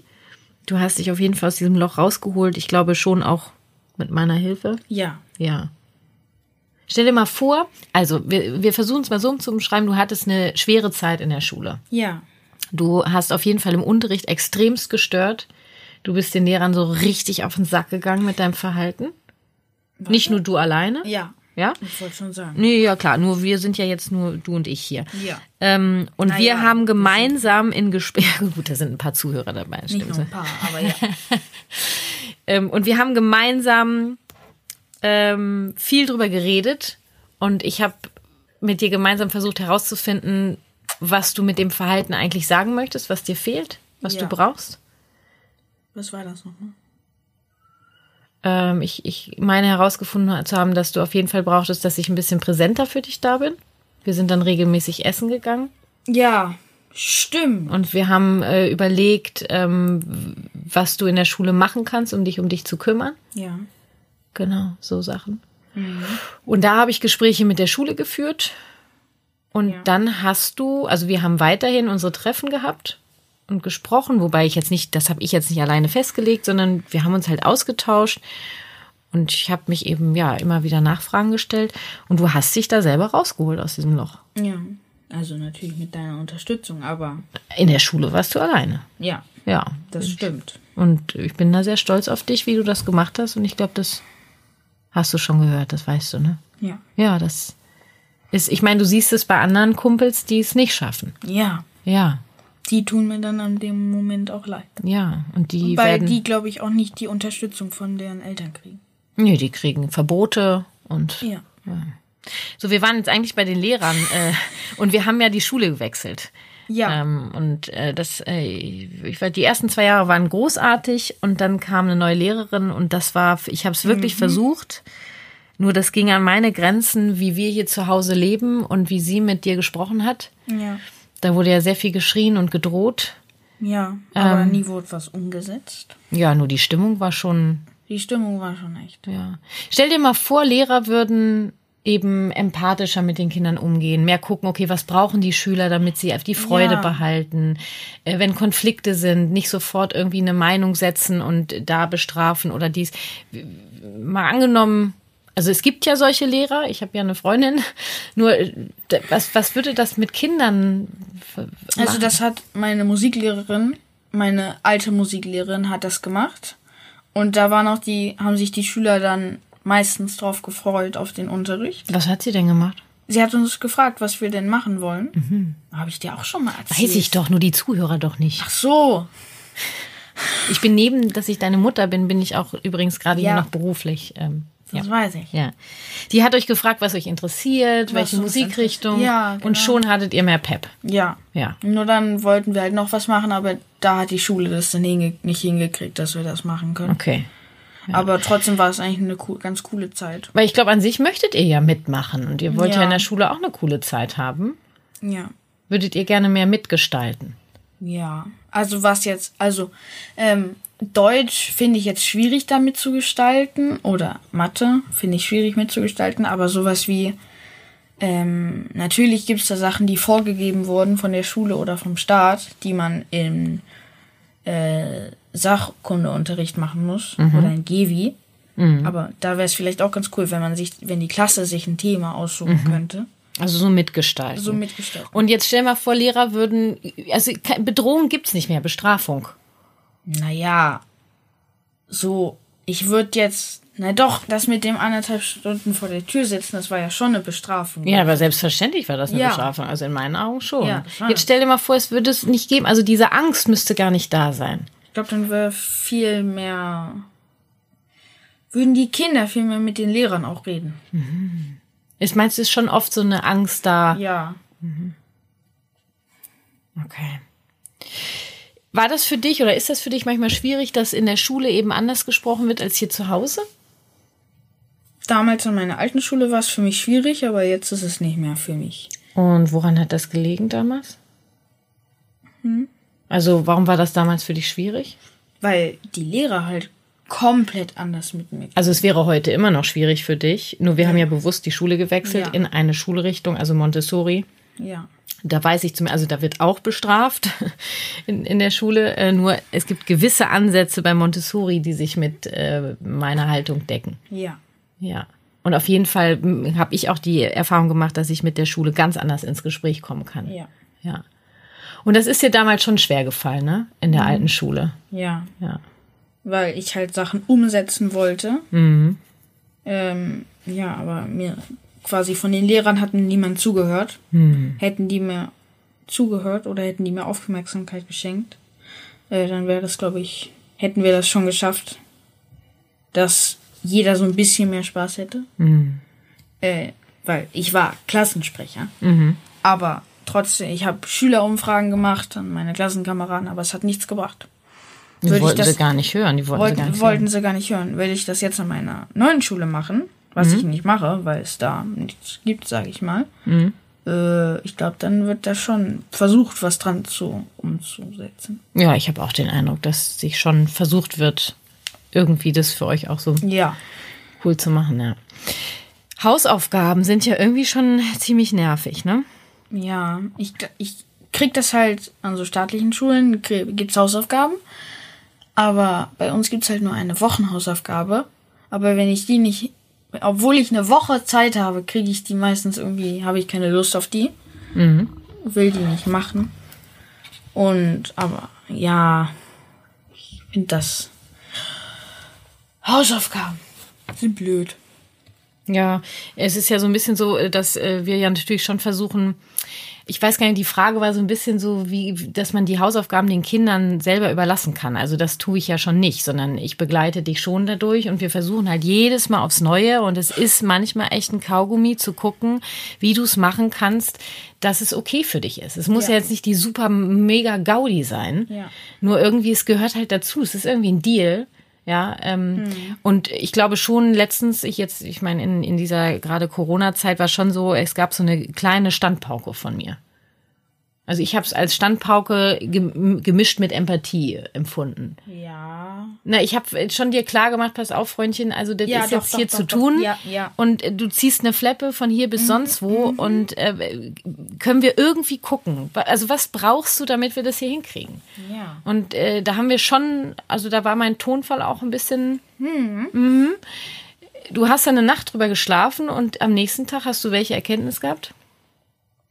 Du hast dich auf jeden Fall aus diesem Loch rausgeholt. Ich glaube schon auch mit meiner Hilfe. Ja. Ja. Stell dir mal vor, also wir, wir versuchen es mal so umzuschreiben, du hattest eine schwere Zeit in der Schule. Ja. Du hast auf jeden Fall im Unterricht extremst gestört. Du bist den Lehrern so richtig auf den Sack gegangen mit deinem Verhalten. Nicht nur du alleine. Ja. Ja? Ich wollte schon sagen. Nee, ja klar, nur wir sind ja jetzt nur du und ich hier. Ja. Ähm, und Na wir ja, haben gemeinsam in Gesprächen, gut, da sind ein paar Zuhörer dabei, Nicht stimmt. nur ein paar, aber ja. Ähm, und wir haben gemeinsam ähm, viel drüber geredet und ich habe mit dir gemeinsam versucht herauszufinden, was du mit dem Verhalten eigentlich sagen möchtest, was dir fehlt, was Ja. du brauchst. Was war das nochmal? Ähm, ich, ich meine herausgefunden zu haben, dass du auf jeden Fall brauchtest, dass ich ein bisschen präsenter für dich da bin. Wir sind dann regelmäßig essen gegangen Ja. Stimmt. und wir haben äh, überlegt, ähm, was du in der Schule machen kannst, um dich um dich zu kümmern. Ja. Genau, so Sachen. Und da habe ich Gespräche mit der Schule geführt. Und Ja. dann hast du, also wir haben weiterhin unsere Treffen gehabt und gesprochen, wobei ich jetzt nicht, das habe ich jetzt nicht alleine festgelegt, sondern wir haben uns halt ausgetauscht. Und ich habe mich eben ja immer wieder Nachfragen gestellt. Und du hast dich da selber rausgeholt aus diesem Loch. Ja. Also natürlich mit deiner Unterstützung, aber In der Schule warst du alleine. ja, Ja. das stimmt. Und ich bin da sehr stolz auf dich, wie du das gemacht hast. Und ich glaube, das hast du schon gehört, das weißt du, ne? Ja. Ja, das ist, ich meine, du siehst es bei anderen Kumpels, die es nicht schaffen. Ja. Ja, Die tun mir dann an dem Moment auch leid. ja. Und die Weil werden, die, glaube ich, auch nicht die Unterstützung von deren Eltern kriegen. nee, die kriegen Verbote und Ja. so. Wir waren jetzt eigentlich bei den Lehrern äh, und wir haben ja die Schule gewechselt. Ja. Ähm, und äh, das, äh, ich war, die ersten zwei Jahre waren großartig und dann kam eine neue Lehrerin und das war, ich habe es wirklich versucht. Nur das ging an meine Grenzen, wie wir hier zu Hause leben und wie sie mit dir gesprochen hat. Ja. Da wurde ja sehr viel geschrien und gedroht. Ja. Aber Ähm. nie wurde was umgesetzt. Ja, nur die Stimmung war schon, Die Stimmung war schon echt. ja. Stell dir mal vor, Lehrer würden eben empathischer mit den Kindern umgehen, mehr gucken, okay, was brauchen die Schüler, damit sie auf die Freude Ja. behalten, äh, wenn Konflikte sind, nicht sofort irgendwie eine Meinung setzen und da bestrafen oder dies. Mal angenommen, Also es gibt ja solche Lehrer, ich habe ja eine Freundin, nur äh, was, was würde das mit Kindern machen? Also das hat meine Musiklehrerin, meine alte Musiklehrerin hat das gemacht. Und da waren auch die, haben sich die Schüler dann meistens drauf gefreut auf den Unterricht. Was hat sie denn gemacht? Sie hat uns gefragt, was wir denn machen wollen. Mhm. Habe ich dir auch schon mal erzählt. Weiß ich doch, nur die Zuhörer doch nicht. Ach so. Ich bin neben, dass ich deine Mutter bin, bin ich auch übrigens gerade ja. hier noch beruflich. Ähm, das ja. weiß ich. Ja. Die hat euch gefragt, was euch interessiert, was welche Musikrichtung. Ja, genau. Und schon hattet ihr mehr Pep. Ja. Ja. Nur dann wollten wir halt noch was machen, aber da hat die Schule das dann hinge nicht hingekriegt, dass wir das machen können. Okay. Ja. Aber trotzdem war es eigentlich eine co ganz coole Zeit. Weil ich glaube, an sich möchtet ihr ja mitmachen und ihr wollt ja. ja in der Schule auch eine coole Zeit haben. Ja. Würdet ihr gerne mehr mitgestalten? Ja. Also was jetzt, also ähm, Deutsch finde ich jetzt schwierig damit zu gestalten oder Mathe finde ich schwierig mitzugestalten, aber sowas wie ähm, natürlich gibt es da Sachen, die vorgegeben wurden von der Schule oder vom Staat, die man im äh, Sachkundeunterricht machen muss mhm. oder in Gewi. Mhm. Aber da wäre es vielleicht auch ganz cool, wenn man sich, wenn die Klasse sich ein Thema aussuchen mhm. könnte. Also so mitgestalten. So mitgestalten. Und jetzt stell mal vor, Lehrer würden, also Bedrohung gibt's nicht mehr, Bestrafung. Naja, so, ich würde jetzt, na doch, das mit dem anderthalb Stunden vor der Tür sitzen, das war ja schon eine Bestrafung. Ja, aber selbstverständlich war das eine ja. Bestrafung, also in meinen Augen schon. Ja, jetzt stell dir mal vor, es würde es nicht geben, also diese Angst müsste gar nicht da sein. Ich glaube, dann wäre viel mehr, würden die Kinder viel mehr mit den Lehrern auch reden. Mhm. Ich meinst, es ist schon oft so eine Angst da. Ja. Mhm. Okay. War das für dich oder ist das für dich manchmal schwierig, dass in der Schule eben anders gesprochen wird als hier zu Hause? Damals an meiner alten Schule war es für mich schwierig, aber jetzt ist es nicht mehr für mich. Und woran hat das gelegen damals? Hm? Also warum war das damals für dich schwierig? Weil die Lehrer halt komplett anders mit mir. Also es wäre heute immer noch schwierig für dich. Nur wir ja. haben ja bewusst die Schule gewechselt ja. in eine Schulrichtung, also Montessori. Ja. Da weiß ich zum, also da wird auch bestraft in, in der Schule. Äh, nur es gibt gewisse Ansätze bei Montessori, die sich mit äh, meiner Haltung decken. Ja. Ja. Und auf jeden Fall habe ich auch die Erfahrung gemacht, dass ich mit der Schule ganz anders ins Gespräch kommen kann. Ja. Ja. Und das ist dir damals schon schwer gefallen, ne? In der mhm. alten Schule. Ja. Ja. Weil ich halt Sachen umsetzen wollte. Mhm. Ähm, ja, aber mir quasi von den Lehrern hatten niemand zugehört. Hm. Hätten die mir zugehört oder hätten die mir Aufmerksamkeit geschenkt, äh, dann wäre das, glaube ich, hätten wir das schon geschafft, dass jeder so ein bisschen mehr Spaß hätte. Mhm. Äh, weil ich war Klassensprecher. Mhm. Aber trotzdem, ich habe Schülerumfragen gemacht an meine Klassenkameraden, aber es hat nichts gebracht. Die Würde wollten das, sie gar nicht hören. Die wollten, wollten, sie, gar nicht wollten hören. sie gar nicht hören. Würde ich das jetzt an meiner neuen Schule machen, was mhm. ich nicht mache, weil es da nichts gibt, sage ich mal. Mhm. Äh, ich glaube, dann wird da schon versucht, was dran zu umzusetzen. Ja, ich habe auch den Eindruck, dass sich schon versucht wird, irgendwie das für euch auch so ja. cool zu machen, ja. Hausaufgaben sind ja irgendwie schon ziemlich nervig, ne? Ja, ich, ich krieg das halt an so staatlichen Schulen, gibt's Hausaufgaben. Aber bei uns gibt's halt nur eine Wochenhausaufgabe. Aber wenn ich die nicht obwohl ich eine Woche Zeit habe, kriege ich die meistens irgendwie, habe ich keine Lust auf die. Mhm. Will die nicht machen. Und, aber, ja, ich finde das Hausaufgaben sind blöd. Ja, es ist ja so ein bisschen so, dass äh, wir ja natürlich schon versuchen, ich weiß gar nicht, die Frage war so ein bisschen so, wie, dass man die Hausaufgaben den Kindern selber überlassen kann. Also das tue ich ja schon nicht, sondern ich begleite dich schon dadurch und wir versuchen halt jedes Mal aufs Neue und es ist manchmal echt ein Kaugummi zu gucken, wie du es machen kannst, dass es okay für dich ist. Es muss ja, ja jetzt nicht die super mega Gaudi sein. Ja. Nur irgendwie, es gehört halt dazu. Es ist irgendwie ein Deal. Ja, ähm, mhm. und ich glaube schon letztens, ich jetzt, ich meine, in, in dieser gerade Corona-Zeit war schon so, es gab so eine kleine Standpauke von mir. Also ich habe es als Standpauke gemischt mit Empathie empfunden. Ja. Na, ich habe schon dir klar gemacht, pass auf, Freundchen, also das ja, ist doch, jetzt doch, hier doch, zu tun. Ja, ja. Und äh, du ziehst eine Fleppe von hier bis mhm, sonst wo mhm. und äh, können wir irgendwie gucken. Also was brauchst du, damit wir das hier hinkriegen? Ja. Und äh, da haben wir schon, also da war mein Tonfall auch ein bisschen. Mhm. Mhm du hast dann eine Nacht drüber geschlafen und am nächsten Tag hast du welche Erkenntnis gehabt?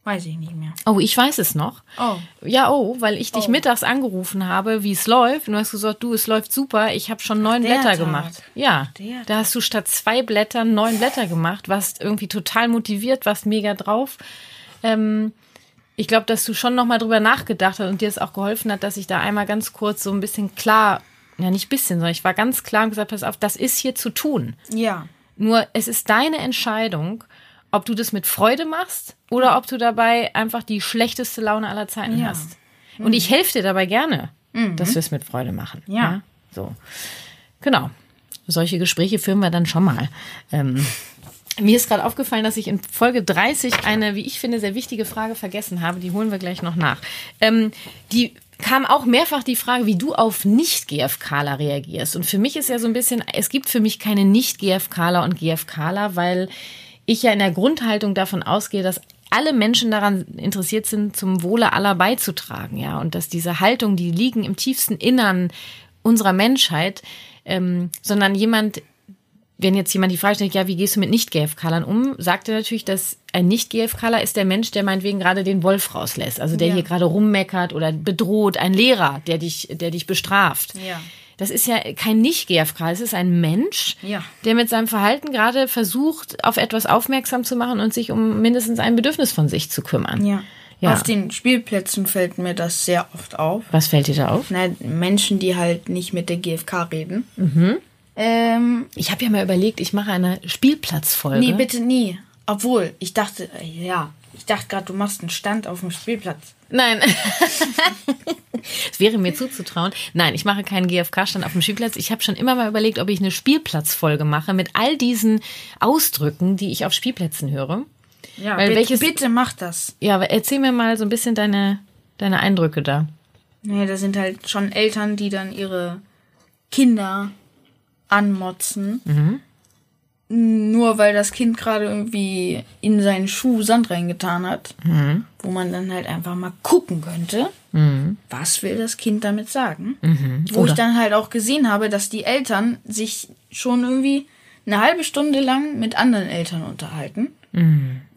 Weiß ich nicht mehr. Oh, ich weiß es noch. Oh. Ja, oh, weil ich dich Oh. mittags angerufen habe, wie es läuft. Und du hast gesagt, du, es läuft super. Ich habe schon neun der Blätter Tag. gemacht. Ja, Der da hast du statt zwei Blättern neun Blätter gemacht, warst irgendwie total motiviert, warst mega drauf. Ähm, ich glaube, dass du schon nochmal drüber nachgedacht hast und dir es auch geholfen hat, dass ich da einmal ganz kurz so ein bisschen klar, ja nicht bisschen, sondern ich war ganz klar und gesagt, pass auf, das ist hier zu tun. Ja. Nur es ist deine Entscheidung, ob du das mit Freude machst oder ob du dabei einfach die schlechteste Laune aller Zeiten Ja. hast. Und ich helfe dir dabei gerne, dass wir es mit Freude machen. Ja. So. Genau. Solche Gespräche führen wir dann schon mal. Ähm, mir ist gerade aufgefallen, dass ich in Folge 30 eine, wie ich finde, sehr wichtige Frage vergessen habe. Die holen wir gleich noch nach. Ähm, die kam auch mehrfach die Frage, wie du auf Nicht-GFKler reagierst. Und für mich ist ja so ein bisschen, es gibt für mich keine Nicht-GFKler und GFKler, weil ich ja in der Grundhaltung davon ausgehe, dass alle Menschen daran interessiert sind, zum Wohle aller beizutragen, ja, und dass diese Haltung, die liegen im tiefsten Innern unserer Menschheit, ähm, sondern jemand, wenn jetzt jemand die Frage stellt, ja, wie gehst du mit Nicht-GFKlern um, sagt er natürlich, dass ein Nicht-GFKler ist der Mensch, der meinetwegen gerade den Wolf rauslässt, also der Ja. hier gerade rummeckert oder bedroht, ein Lehrer, der dich, der dich bestraft. Ja. Das ist ja kein Nicht-GFK, es ist ein Mensch, Ja. der mit seinem Verhalten gerade versucht, auf etwas aufmerksam zu machen und sich um mindestens ein Bedürfnis von sich zu kümmern. Ja. Ja. Auf den Spielplätzen fällt mir das sehr oft auf. Was fällt dir da auf? Na, Menschen, die halt nicht mit der GfK reden. Ähm, Ich habe ja mal überlegt, ich mache eine Spielplatzfolge. nee, bitte nie. Obwohl, ich dachte, äh, ja, ich dachte gerade, du machst einen Stand auf dem Spielplatz. Nein. Es wäre mir zuzutrauen. Nein, ich mache keinen GFK-Stand auf dem Spielplatz. Ich habe schon immer mal überlegt, ob ich eine Spielplatzfolge mache mit all diesen Ausdrücken, die ich auf Spielplätzen höre. Ja, Weil bitte, welches- bitte mach das. Ja, aber erzähl mir mal so ein bisschen deine, deine Eindrücke da. Nee, da sind halt schon Eltern, die dann ihre Kinder anmotzen. Nur weil das Kind gerade irgendwie in seinen Schuh Sand reingetan hat. Wo man dann halt einfach mal gucken könnte, was will das Kind damit sagen. Wo Oder- ich dann halt auch gesehen habe, dass die Eltern sich schon irgendwie eine halbe Stunde lang mit anderen Eltern unterhalten.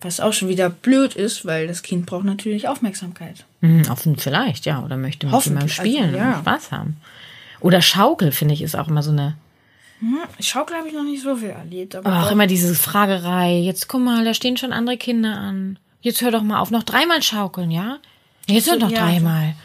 Was auch schon wieder blöd ist, weil das Kind braucht natürlich Aufmerksamkeit. Hm, offen vielleicht, ja. Oder möchte mit jemandem also, spielen ja. und Spaß haben. Oder Schaukel, finde ich, ist auch immer so eine. Schaukel habe ich noch nicht so viel erlebt, aber doch. immer diese Fragerei. Jetzt guck mal, da stehen schon andere Kinder an. Jetzt hör doch mal auf, noch dreimal schaukeln, ja? Jetzt hör doch ja, dreimal.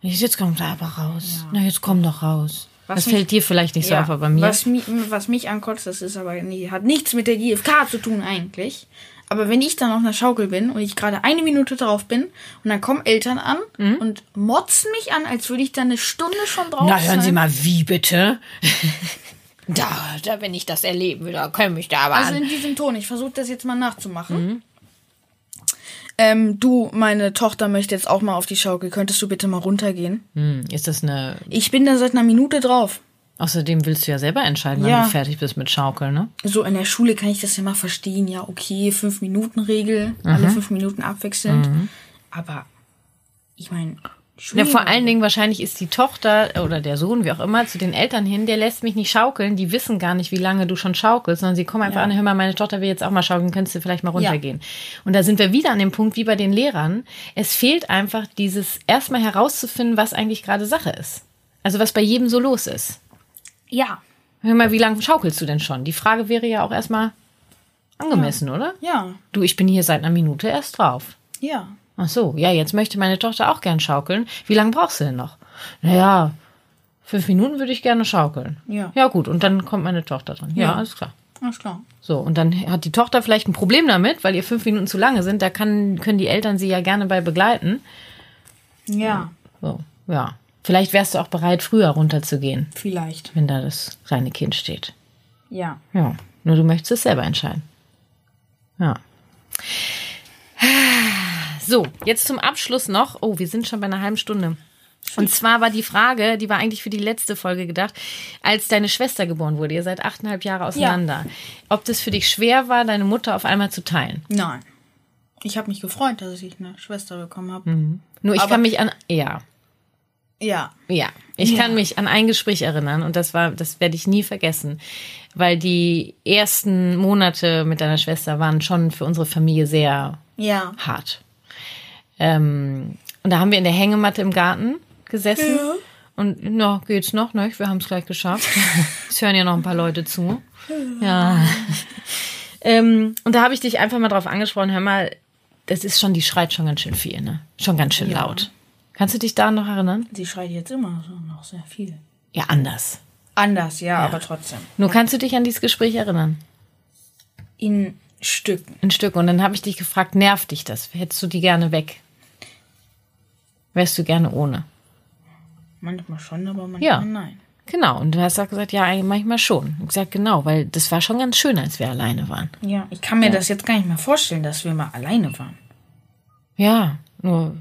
Jetzt kommt er aber raus. Na, jetzt komm doch raus. Was das mich- fällt dir vielleicht nicht so Ja, auf, aber mir. Was, mi was mich ankotzt, das ist aber nie, hat nichts mit der GfK zu tun eigentlich. Aber wenn ich dann auf einer Schaukel bin und ich gerade eine Minute drauf bin und dann kommen Eltern an und motzen mich an, als würde ich da eine Stunde schon drauf Na, hören sein. Sie mal, wie bitte? da, da, wenn ich das erleben will, da können mich da aber Also an. in diesem Ton. Ich versuche das jetzt mal nachzumachen. Ähm, du, meine Tochter möchte jetzt auch mal auf die Schaukel. Könntest du bitte mal runtergehen? Hm, ist das eine. Ich bin da seit einer Minute drauf. Außerdem willst du ja selber entscheiden, wann Ja. du fertig bist mit Schaukeln, ne? So in der Schule kann ich das ja mal verstehen. Ja, okay, fünf Minuten Regel, alle fünf Minuten abwechselnd. Aber ich meine, Ja, vor allen Dingen wahrscheinlich ist die Tochter oder der Sohn, wie auch immer, zu den Eltern hin, der lässt mich nicht schaukeln. Die wissen gar nicht, wie lange du schon schaukelst, sondern sie kommen einfach Ja. an, hör mal, meine Tochter will jetzt auch mal schaukeln, könntest du vielleicht mal runtergehen. Und da sind wir wieder an dem Punkt, wie bei den Lehrern. Es fehlt einfach dieses erstmal herauszufinden, was eigentlich gerade Sache ist. Also was bei jedem so los ist. Ja, Hör mal, wie lange schaukelst du denn schon? Die Frage wäre ja auch erstmal angemessen, oder? ja, Du, ich bin hier seit einer Minute erst drauf. ja. Ach so, ja, jetzt möchte meine Tochter auch gern schaukeln. Wie lange brauchst du denn noch? Naja, fünf Minuten würde ich gerne schaukeln. Ja. Ja, gut, und dann kommt meine Tochter dran. Ja, Ja. alles klar. Alles klar. So, und dann hat die Tochter vielleicht ein Problem damit, weil ihr fünf Minuten zu lange sind. Da kann, können die Eltern sie ja gerne bei begleiten. Ja, So, ja. Vielleicht wärst du auch bereit, früher runterzugehen, vielleicht. wenn da das kleine Kind steht. Ja. Ja, nur du möchtest es selber entscheiden. Ja. So, jetzt zum Abschluss noch. Oh, wir sind schon bei einer halben Stunde. Und zwar war die Frage, die war eigentlich für die letzte Folge gedacht, als deine Schwester geboren wurde, ihr seid achteinhalb Jahre auseinander, ob das für dich schwer war, deine Mutter auf einmal zu teilen. Nein. Ich habe mich gefreut, dass ich eine Schwester bekommen habe. Nur ich Aber- kann mich an, ja, Ja. Ja, ich Ja. kann mich an ein Gespräch erinnern und das war, das werde ich nie vergessen, weil die ersten Monate mit deiner Schwester waren schon für unsere Familie sehr Ja. hart. Ähm, und da haben wir in der Hängematte im Garten gesessen Ja. und na, geht's noch, ne? Wir haben es gleich geschafft. Es hören ja noch ein paar Leute zu. Ja. ähm, und da habe ich dich einfach mal drauf angesprochen, hör mal, das ist schon, die schreit schon ganz schön viel, ne? Schon ganz schön Ja. laut. Kannst du dich da noch erinnern? Sie schreit jetzt immer noch sehr viel. Ja, anders. Anders, ja, aber trotzdem. Nur kannst du dich an dieses Gespräch erinnern? In Stücken. Ein Stück. Und dann habe ich dich gefragt, nervt dich das? Hättest du die gerne weg? Wärst du gerne ohne? Manchmal schon, aber manchmal Ja. nein. Genau. Und du hast auch gesagt, ja, manchmal schon. Ich gesagt, genau, weil das war schon ganz schön, als wir alleine waren. Ja, ich kann mir das jetzt gar nicht mehr vorstellen, dass wir mal alleine waren. Ja, nur.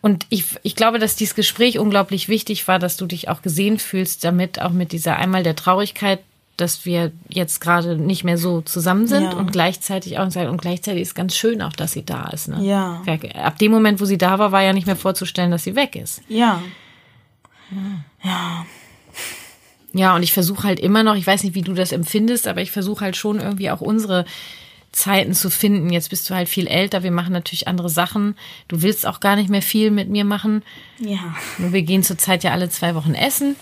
Und ich, ich glaube, dass dieses Gespräch unglaublich wichtig war, dass du dich auch gesehen fühlst, damit auch mit dieser einmal der Traurigkeit, dass wir jetzt gerade nicht mehr so zusammen sind Ja. und gleichzeitig auch und gleichzeitig ist ganz schön auch, dass sie da ist. Ne? Ja. Ab dem Moment, wo sie da war, war ja nicht mehr vorzustellen, dass sie weg ist. Ja. Ja, und ich versuche halt immer noch, ich weiß nicht, wie du das empfindest, aber ich versuche halt schon irgendwie auch unsere Zeiten zu finden. Jetzt bist du halt viel älter, wir machen natürlich andere Sachen. Du willst auch gar nicht mehr viel mit mir machen. Ja. Nur wir gehen zurzeit ja alle zwei Wochen essen.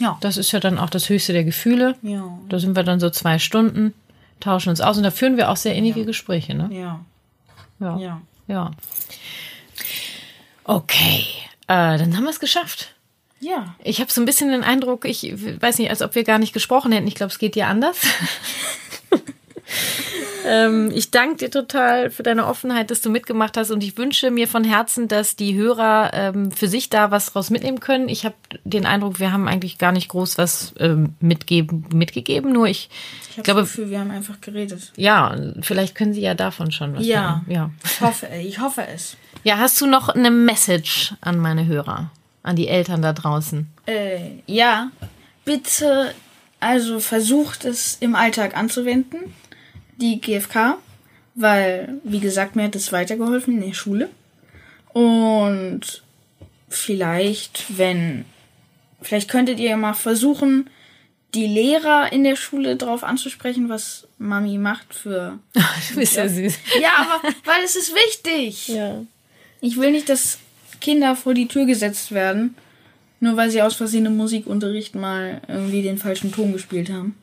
Ja. Das ist ja dann auch das höchste der Gefühle. Ja. Da sind wir dann so zwei Stunden, tauschen uns aus und da führen wir auch sehr innige Gespräche, ne? Ja. Ja. Ja. ja. Okay, äh, dann haben wir es geschafft. Ja. Ich habe so ein bisschen den Eindruck, ich weiß nicht, als ob wir gar nicht gesprochen hätten. Ich glaube, es geht dir anders. ähm, ich danke dir total für deine Offenheit, dass du mitgemacht hast und ich wünsche mir von Herzen, dass die Hörer ähm, für sich da was draus mitnehmen können. Ich habe den Eindruck, wir haben eigentlich gar nicht groß was ähm, mitgeben, mitgegeben, nur ich, Ich habe glaube, das Gefühl, wir haben einfach geredet. ja, vielleicht können sie ja davon schon was Ja. lernen. Ja. Ich hoffe, ich hoffe es. Ja, hast du noch eine Message an meine Hörer, an die Eltern da draußen? Äh, ja. Bitte, also versucht es im Alltag anzuwenden, die GfK, weil, wie gesagt, mir hat es weitergeholfen in der Schule. Und vielleicht, wenn, vielleicht könntet ihr ja mal versuchen, die Lehrer in der Schule darauf anzusprechen, was Mami macht für. Du bist ja süß. Ja, aber weil es ist wichtig. Ja. Ich will nicht, dass Kinder vor die Tür gesetzt werden, nur weil sie aus Versehen im Musikunterricht mal irgendwie den falschen Ton gespielt haben.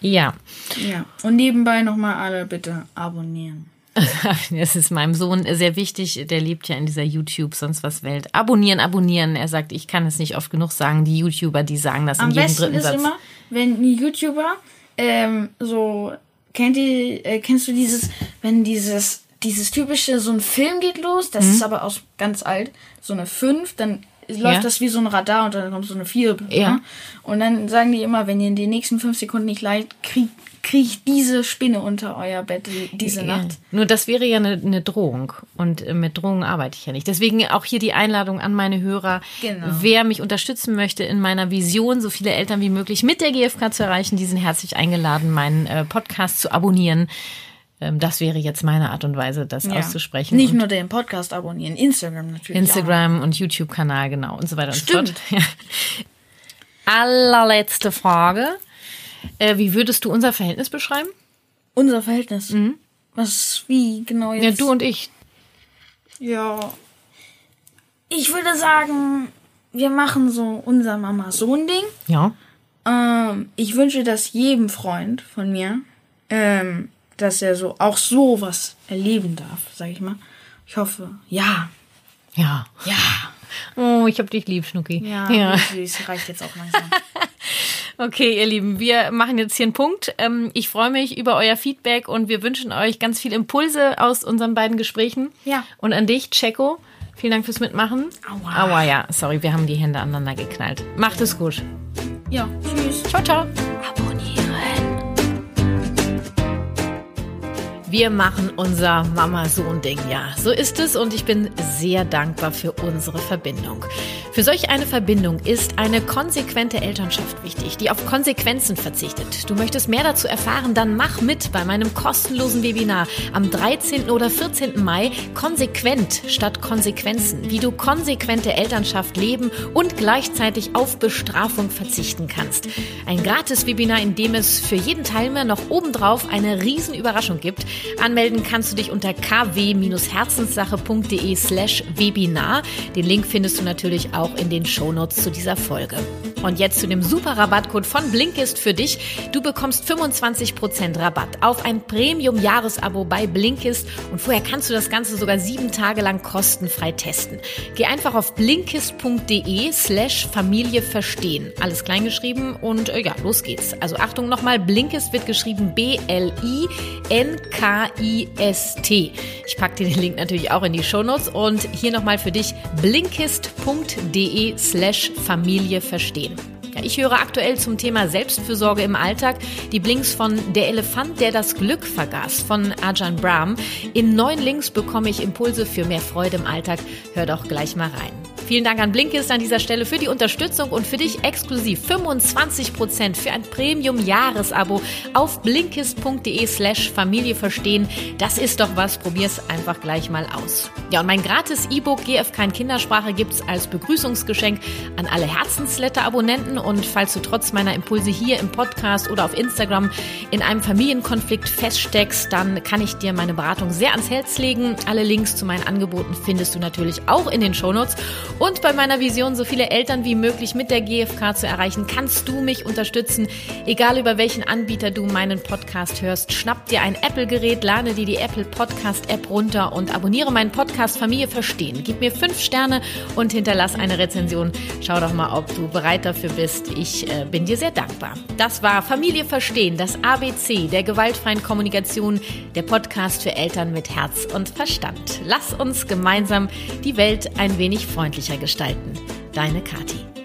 Ja. Ja. Und nebenbei nochmal alle bitte abonnieren. Das ist meinem Sohn sehr wichtig. Der lebt ja in dieser YouTube, sonst was Welt. Abonnieren, abonnieren. Er sagt, ich kann es nicht oft genug sagen. Die YouTuber, die sagen das Am in jedem besten dritten ist Satz. immer, wenn ein YouTuber ähm, so kennt ihr, äh, kennst du dieses, wenn dieses dieses typische, so ein Film geht los, das ist aber aus ganz alt, so eine 5, dann läuft. Ja. das wie so ein Radar und dann kommt so eine 4. Ja. Ne? Und dann sagen die immer, wenn ihr in den nächsten fünf Sekunden nicht leid, kriegt kriecht diese Spinne unter euer Bett die- diese Ja. Nacht. Nur das wäre ja eine, eine Drohung. Und äh, mit Drohungen arbeite ich ja nicht. Deswegen auch hier die Einladung an meine Hörer. Genau. Wer mich unterstützen möchte in meiner Vision, so viele Eltern wie möglich mit der GfK zu erreichen, die sind herzlich eingeladen, meinen äh, Podcast zu abonnieren. Ähm, das wäre jetzt meine Art und Weise, das Ja. auszusprechen. Nicht Und nur den Podcast abonnieren, Instagram natürlich. Instagram und YouTube-Kanal, genau, und so weiter und Stimmt. so fort. Allerletzte Frage. Äh, wie würdest du unser Verhältnis beschreiben? Auch. Unser Verhältnis. Was, wie genau jetzt? Mhm. Ja, du und ich. Ja. Ich würde sagen, wir machen so unser Mama-Sohn-Ding. Ja. Ähm, ich wünsche das jedem Freund von mir, ähm, dass er so auch sowas erleben darf, sag ich mal. Ich hoffe, ja. Ja. Ja. Oh, ich hab dich lieb, Schnucki. Ja, ja. süß, reicht jetzt auch langsam. Okay, ihr Lieben, wir machen jetzt hier einen Punkt. Ähm, ich freue mich über euer Feedback und wir wünschen euch ganz viel Impulse aus unseren beiden Gesprächen. Ja. Und an dich, Checo, vielen Dank fürs Mitmachen. Aua. Aua, ja, sorry, wir haben die Hände aneinander geknallt. Macht es gut. Ja, tschüss. Ciao, ciao. Abonnieren. Wir machen unser Mama-Sohn-Ding, ja. So ist es und ich bin sehr dankbar für unsere Verbindung. Für solch eine Verbindung ist eine konsequente Elternschaft wichtig, die auf Konsequenzen verzichtet. Du möchtest mehr dazu erfahren, dann mach mit bei meinem kostenlosen Webinar am 13. oder 14. Mai Konsequent statt Konsequenzen, wie du konsequente Elternschaft leben und gleichzeitig auf Bestrafung verzichten kannst. Ein gratis Webinar, in dem es für jeden Teilnehmer noch obendrauf eine riesen Überraschung gibt. Anmelden kannst du dich unter kw-herzenssache.de slash Webinar. Den Link findest du natürlich auch in den Shownotes zu dieser Folge. Und jetzt zu dem super Rabattcode von Blinkist für dich. Du bekommst 25% Rabatt auf ein Premium-Jahresabo bei Blinkist und vorher kannst du das Ganze sogar sieben Tage lang kostenfrei testen. Geh einfach auf blinkist.de slash Familie verstehen. Alles kleingeschrieben und äh, ja, los geht's. Also Achtung nochmal, Blinkist wird geschrieben B-L-I-N-K-I-S-T. Ich packe dir den Link natürlich auch in die Shownotes und hier nochmal für dich blinkist.de slash Familie verstehen. Ja, ich höre aktuell zum Thema Selbstfürsorge im Alltag die Blinks von Der Elefant, der das Glück vergaß von Ajahn Brahm. In neun Links bekomme ich Impulse für mehr Freude im Alltag. Hör doch gleich mal rein. Vielen Dank an Blinkist an dieser Stelle für die Unterstützung und für dich exklusiv 25% für ein Premium-Jahresabo auf blinkist.de slash Familie verstehen. Das ist doch was, probier's einfach gleich mal aus. Ja, und mein gratis E-Book GFK in Kindersprache gibt's als Begrüßungsgeschenk an alle Herzensletter-Abonnenten und falls du trotz meiner Impulse hier im Podcast oder auf Instagram in einem Familienkonflikt feststeckst, dann kann ich dir meine Beratung sehr ans Herz legen. Alle Links zu meinen Angeboten findest du natürlich auch in den Shownotes. Und bei meiner Vision, so viele Eltern wie möglich mit der GfK zu erreichen, kannst du mich unterstützen. Egal über welchen Anbieter du meinen Podcast hörst, schnapp dir ein Apple-Gerät, lade dir die Apple Podcast-App runter und abonniere meinen Podcast Familie Verstehen. Gib mir fünf Sterne und hinterlass eine Rezension. Schau doch mal, ob du bereit dafür bist. Ich äh, bin dir sehr dankbar. Das war Familie Verstehen, das ABC der gewaltfreien Kommunikation, der Podcast für Eltern mit Herz und Verstand. Lass uns gemeinsam die Welt ein wenig freundlicher gestalten. Deine Kathi.